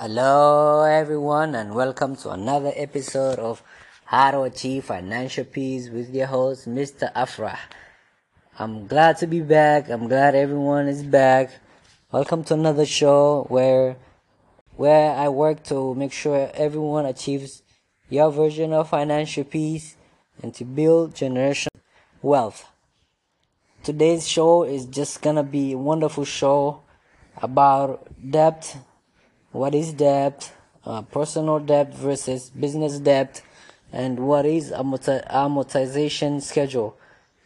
Hello, everyone, and welcome to another episode of How to Achieve Financial Peace with your host, Mr. Afra. I'm glad to be back. I'm glad everyone is back. Welcome to another show where where I work to make sure everyone achieves your version of financial peace and to build generational wealth. Today's show is just gonna be a wonderful show about debt. What is debt? Uh, personal debt versus business debt, and what is amorti- amortization schedule?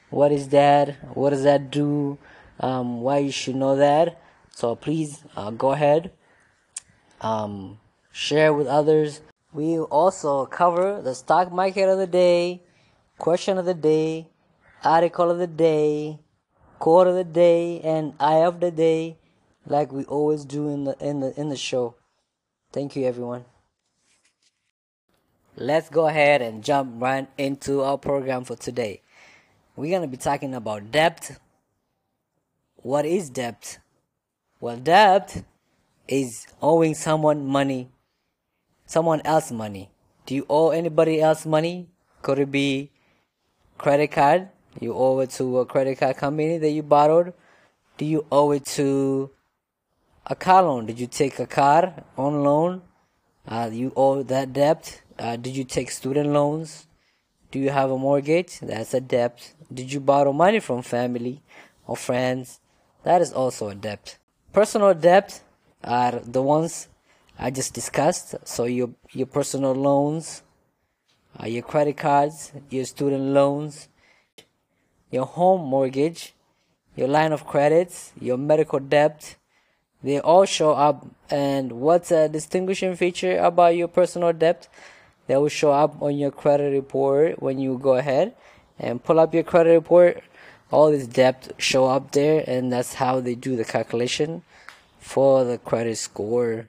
What is that? What does that do? Um, why you should know that? So please uh, go ahead, um, share with others. We also cover the stock market of the day, question of the day, article of the day, quote of the day, and ayah of the day, like we always do in the in the in the show. Thank you, everyone. Let's go ahead and jump right into our program for today. We're gonna be talking about debt. What is debt? Well, debt is owing someone money, someone else money. Do you owe anybody else money? Could it be credit card? You owe it to a credit card company that you borrowed? Do you owe it to a car loan? Did you take a car on loan? Uh, you owe that debt. Uh, did you take student loans? Do you have a mortgage? That's a debt. Did you borrow money from family or friends? That is also a debt. Personal debt are the ones I just discussed. So your your personal loans, uh, your credit cards, your student loans, your home mortgage, your line of credits, your medical debt. They all show up. And what's a distinguishing feature about your personal debt? They will show up on your credit report when you go ahead and pull up your credit report. All this debt show up there, and that's how they do the calculation for the credit score.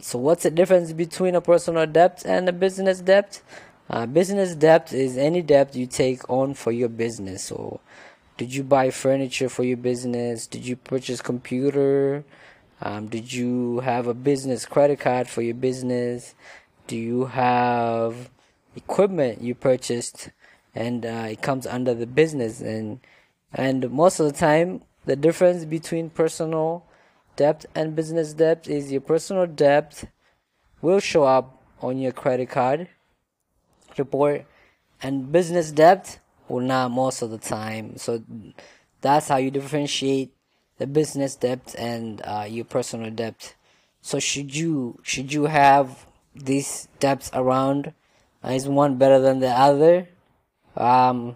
So, what's the difference between a personal debt and a business debt? Uh, business debt is any debt you take on for your business. So, did you buy furniture for your business? Did you purchase computer? Um, did you have a business credit card for your business? Do you have equipment you purchased and uh, it comes under the business and and most of the time the difference between personal debt and business debt is your personal debt will show up on your credit card report and business debt will not most of the time. So that's how you differentiate the business debt and uh, your personal debt so should you should you have these debts around uh, is one better than the other? Um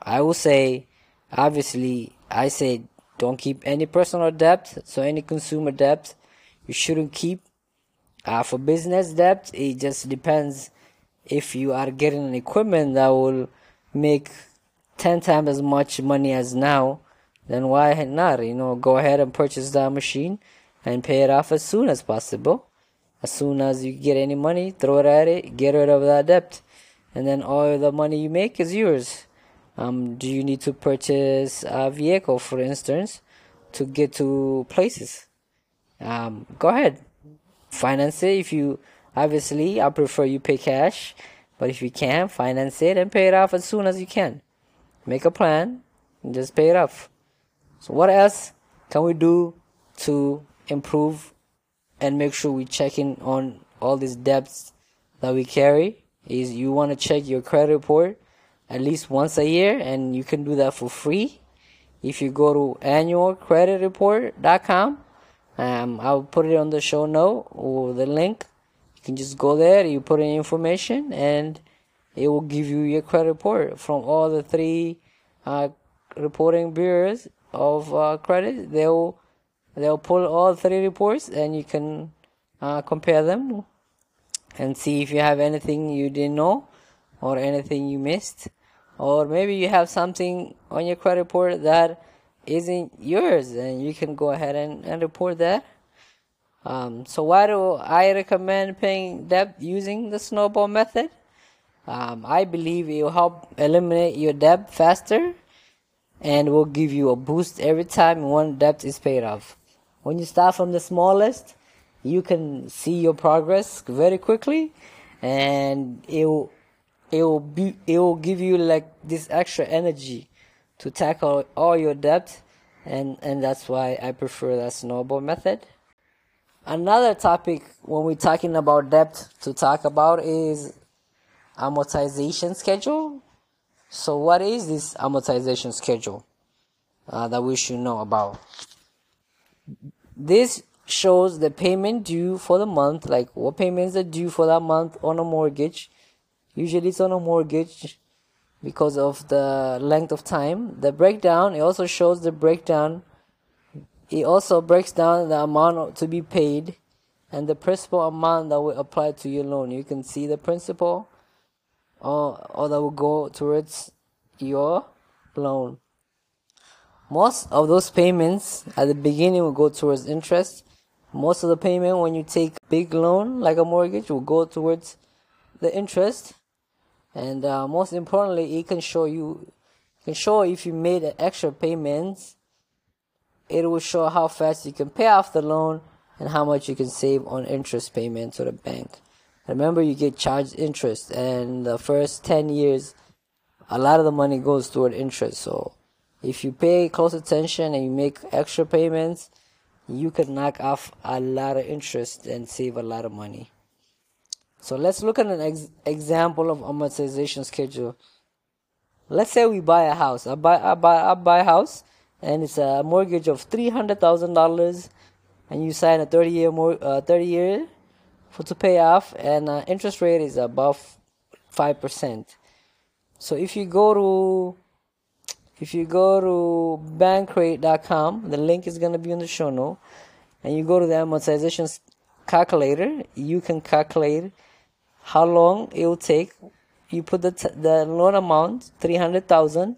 i will say obviously i say don't keep any personal debt so any consumer debt you shouldn't keep. Uh, for business debt it just depends if you are getting an equipment that will make 10 times as much money as now then why not you know go ahead and purchase that machine and pay it off as soon as possible. As soon as you get any money throw it at it get rid of that debt and then all the money you make is yours. Um, do you need to purchase a vehicle for instance to get to places? Um, go ahead. Finance it if you obviously i prefer you pay cash but if you can finance it and pay it off as soon as you can. Make a plan and just pay it off. So what else can we do to improve and make sure we check in on all these debts that we carry? Is you want to check your credit report at least once a year and you can do that for free. If you go to annualcreditreport.com um, i'll put it on the show note or the link can just go there you put in information and it will give you your credit report from all the three uh, reporting bureaus of uh, credit. They'll they'll pull all three reports and you can uh, compare them and see if you have anything you didn't know or anything you missed. Or maybe you have something on your credit report that isn't yours and you can go ahead and, and report that um, so why do i recommend paying debt using the snowball method um, i believe it will help eliminate your debt faster and will give you a boost every time one debt is paid off when you start from the smallest you can see your progress very quickly and it will it will be it will give you like this extra energy to tackle all your debt and and that's why I prefer that snowball method. Another topic when we're talking about debt to talk about is amortization schedule. So what is this amortization schedule uh, that we should know about? This shows the payment due for the month, like what payments are due for that month on a mortgage. Usually it's on a mortgage because of the length of time. The breakdown, it also shows the breakdown. It also breaks down the amount to be paid and the principal amount that will apply to your loan. You can see the principal or, or that will go towards your loan. Most of those payments at the beginning will go towards interest most of the payment when you take big loan like a mortgage will go towards the interest and uh, most importantly it can show you can show if you made an extra payments it will show how fast you can pay off the loan and how much you can save on interest payment to the bank remember you get charged interest and the first 10 years a lot of the money goes toward interest so if you pay close attention and you make extra payments you could knock off a lot of interest and save a lot of money. So let's look at an ex- example of amortization schedule. Let's say we buy a house. I buy, I buy, I buy a house, and it's a mortgage of three hundred thousand dollars, and you sign a thirty year more, uh, thirty year for to pay off, and uh, interest rate is above five percent. So if you go to if you go to bankrate.com, the link is going to be in the show note, and you go to the amortization calculator, you can calculate how long it will take. You put the t- the loan amount, three hundred thousand.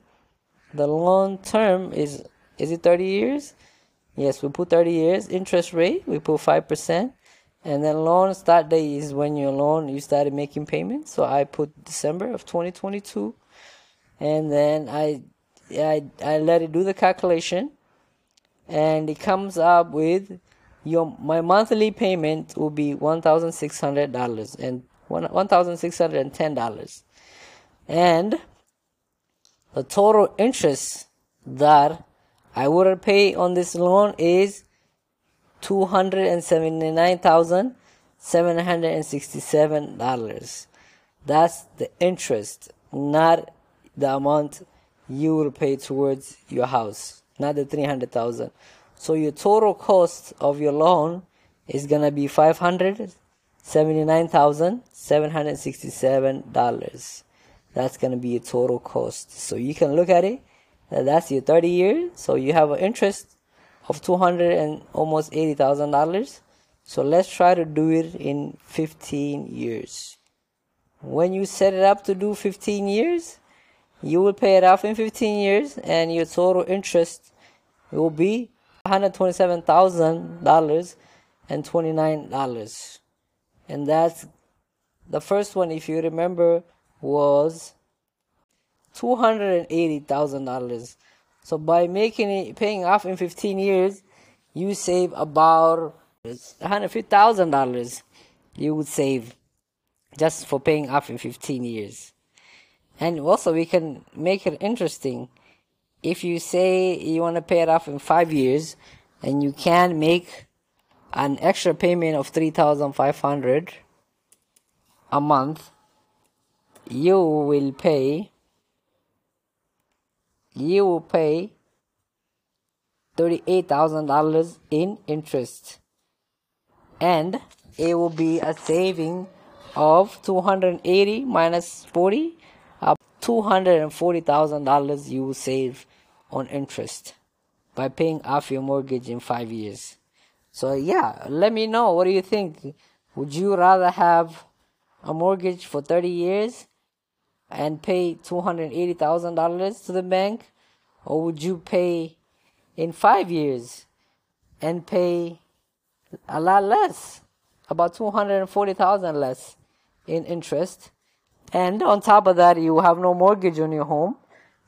The loan term is is it thirty years? Yes, we put thirty years. Interest rate we put five percent, and then loan start date is when your loan you started making payments. So I put December of twenty twenty two, and then I I, I let it do the calculation and it comes up with your my monthly payment will be one thousand six hundred dollars and one one thousand six hundred and ten dollars and the total interest that I would pay on this loan is two hundred and seventy nine thousand seven hundred and sixty seven dollars that's the interest not the amount you will pay towards your house, not the 300,000. So your total cost of your loan is going to be $579,767. That's going to be your total cost. So you can look at it. That's your 30 years. So you have an interest of 200 and almost $80,000. So let's try to do it in 15 years. When you set it up to do 15 years, you will pay it off in 15 years and your total interest will be $127,000 and $29 and that's the first one if you remember was $280,000 so by making it paying off in 15 years you save about $150,000 you would save just for paying off in 15 years and also, we can make it interesting. If you say you want to pay it off in five years, and you can make an extra payment of three thousand five hundred a month, you will pay. You will pay thirty-eight thousand dollars in interest, and it will be a saving of two hundred eighty minus forty uh, $240,000 you will save on interest by paying off your mortgage in five years. So, yeah, let me know. What do you think? Would you rather have a mortgage for 30 years and pay $280,000 to the bank? Or would you pay in five years and pay a lot less, about 240,000 less in interest? And on top of that, you have no mortgage on your home.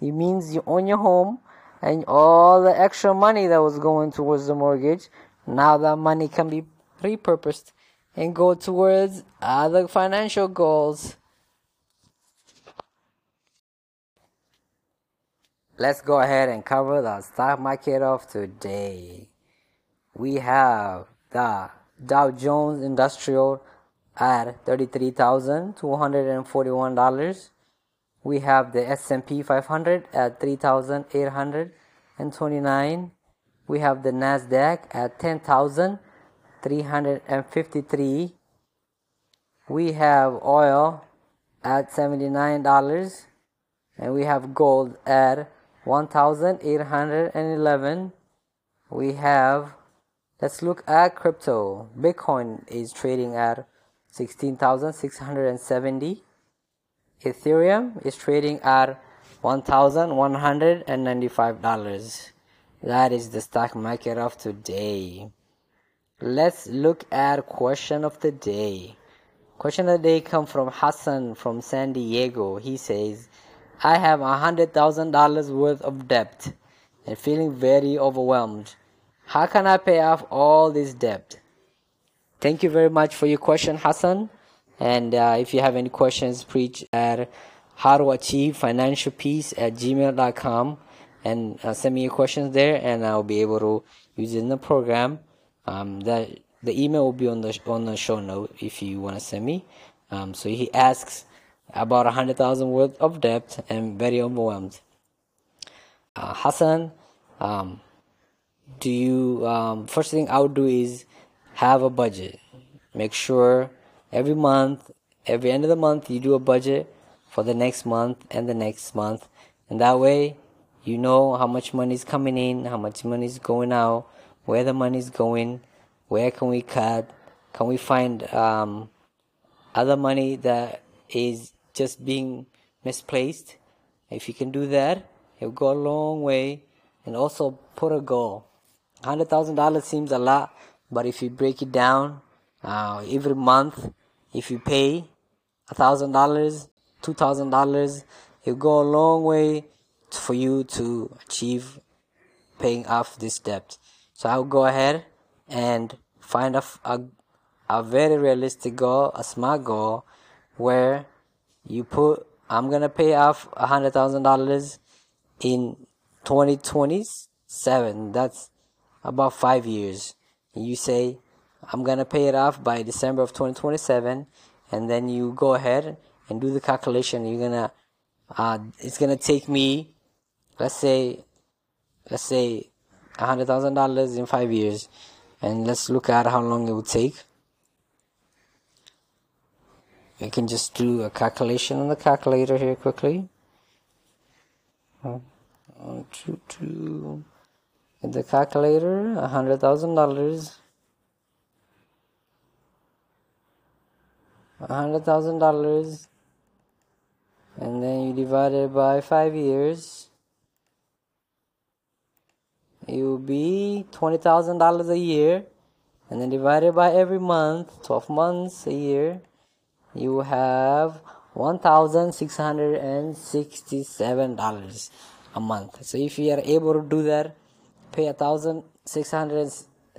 It means you own your home and all the extra money that was going towards the mortgage, now that money can be repurposed and go towards other financial goals. Let's go ahead and cover the stock market of today. We have the Dow Jones Industrial at $33,241. We have the S&P 500 at 3,829. We have the Nasdaq at 10,353. We have oil at $79 and we have gold at 1,811. We have let's look at crypto. Bitcoin is trading at 16,670. Ethereum is trading at $1,195. That is the stock market of today. Let's look at question of the day. Question of the day come from Hassan from San Diego. He says, I have a hundred thousand dollars worth of debt and feeling very overwhelmed. How can I pay off all this debt? Thank you very much for your question, Hassan. And uh, if you have any questions, preach at how to achieve financial peace at gmail.com and uh, send me your questions there, and I'll be able to use it in the program. Um, the email will be on the on the show note if you want to send me. Um, so he asks about a hundred thousand worth of debt and very overwhelmed. Uh, Hassan, um, do you um, first thing I would do is have a budget. Make sure every month, every end of the month, you do a budget for the next month and the next month, and that way you know how much money is coming in, how much money is going out, where the money is going, where can we cut, can we find um, other money that is just being misplaced. If you can do that, it'll go a long way. And also put a goal. Hundred thousand dollars seems a lot, but if you break it down, uh, every month, if you pay a thousand dollars, two thousand dollars, it'll go a long way for you to achieve paying off this debt. So I'll go ahead and find a, a, a very realistic goal, a smart goal, where you put, I'm gonna pay off a hundred thousand dollars in 2027. That's about five years. You say, I'm gonna pay it off by December of 2027, and then you go ahead and do the calculation. You're gonna, uh, it's gonna take me, let's say, let's say, a hundred thousand dollars in five years, and let's look at how long it would take. We can just do a calculation on the calculator here quickly. One, two, two. In the calculator, a hundred thousand dollars. Hundred thousand dollars. And then you divide it by five years. It will be twenty thousand dollars a year. And then divided by every month 12 months a year you have one thousand six hundred and sixty seven dollars a month. So if you are able to do that pay a thousand six hundred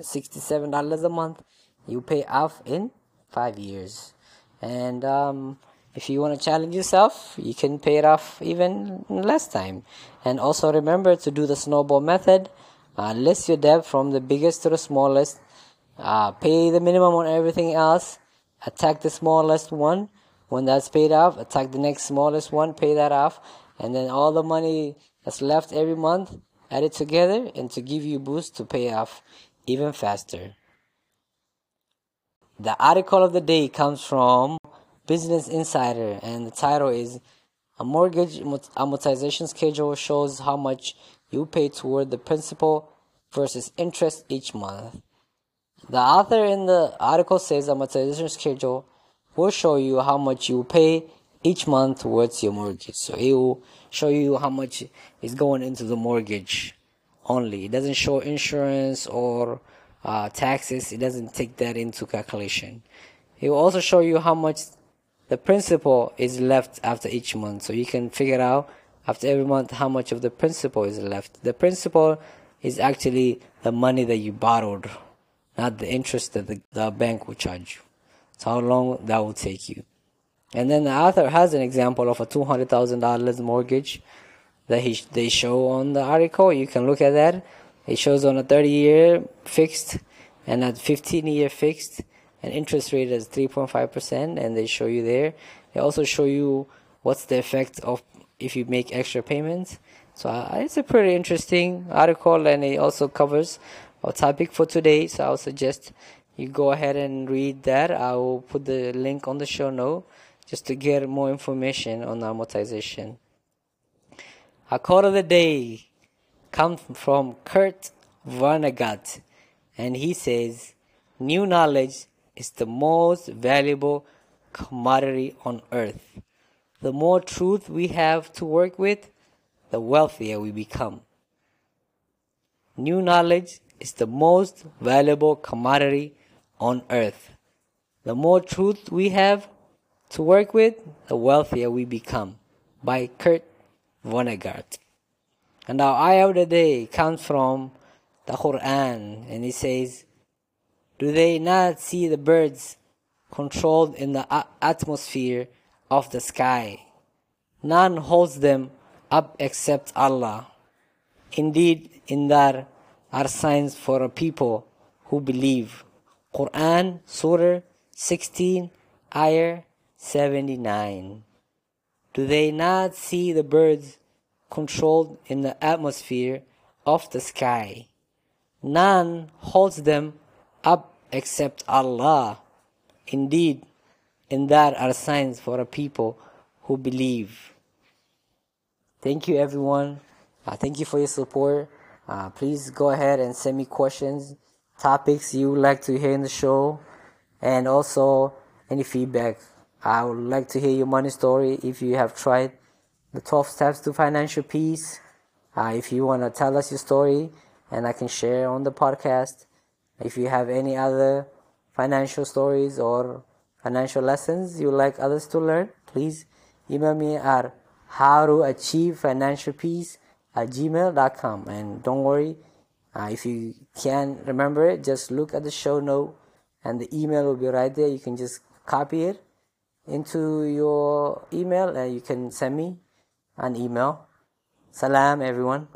sixty seven dollars a month you pay off in five years. And um, if you want to challenge yourself you can pay it off even less time. And also remember to do the snowball method. Uh, list your debt from the biggest to the smallest. Uh, pay the minimum on everything else attack the smallest one. When that's paid off attack the next smallest one pay that off. And then all the money that's left every month add it together and to give you boost to pay off even faster. The article of the day comes from Business Insider, and the title is A Mortgage Amortization Schedule Shows How Much You Pay Toward the Principal versus Interest Each Month. The author in the article says amortization schedule will show you how much you pay each month towards your mortgage. So it will show you how much is going into the mortgage only. It doesn't show insurance or uh, taxes, it doesn't take that into calculation. It will also show you how much the principal is left after each month. So you can figure out after every month how much of the principal is left. The principal is actually the money that you borrowed not the interest that the, the bank will charge you. It's how long that will take you. And then the author has an example of a two hundred thousand dollars mortgage that he they show on the article. You can look at that. It shows on a thirty year fixed and a fifteen year fixed, and interest rate is three point five percent, and they show you there. They also show you what's the effect of if you make extra payments. So uh, it's a pretty interesting article, and it also covers our topic for today. So I'll suggest you go ahead and read that. I will put the link on the show note just to get more information on amortization. Our quote of the day comes from Kurt Vonnegut, and he says, New knowledge is the most valuable commodity on earth. The more truth we have to work with, the wealthier we become. New knowledge is the most valuable commodity on earth. The more truth we have to work with, the wealthier we become. By Kurt Vonnegut. And our ayah of the day comes from the Quran, and it says, Do they not see the birds controlled in the atmosphere of the sky? None holds them up except Allah. Indeed, in that are signs for a people who believe. Quran, Surah 16, Ayah 79. Do they not see the birds controlled in the atmosphere of the sky? None holds them up except Allah. Indeed, in that are signs for a people who believe. Thank you, everyone. Uh, thank you for your support. Uh, please go ahead and send me questions, topics you would like to hear in the show, and also any feedback. I would like to hear your money story if you have tried the 12 steps to financial peace. Uh, if you want to tell us your story and I can share on the podcast. If you have any other financial stories or financial lessons you like others to learn, please email me at how to achieve financial peace at gmail.com. And don't worry, uh, if you can't remember it, just look at the show note and the email will be right there. You can just copy it into your email and you can send me an email. Salam everyone.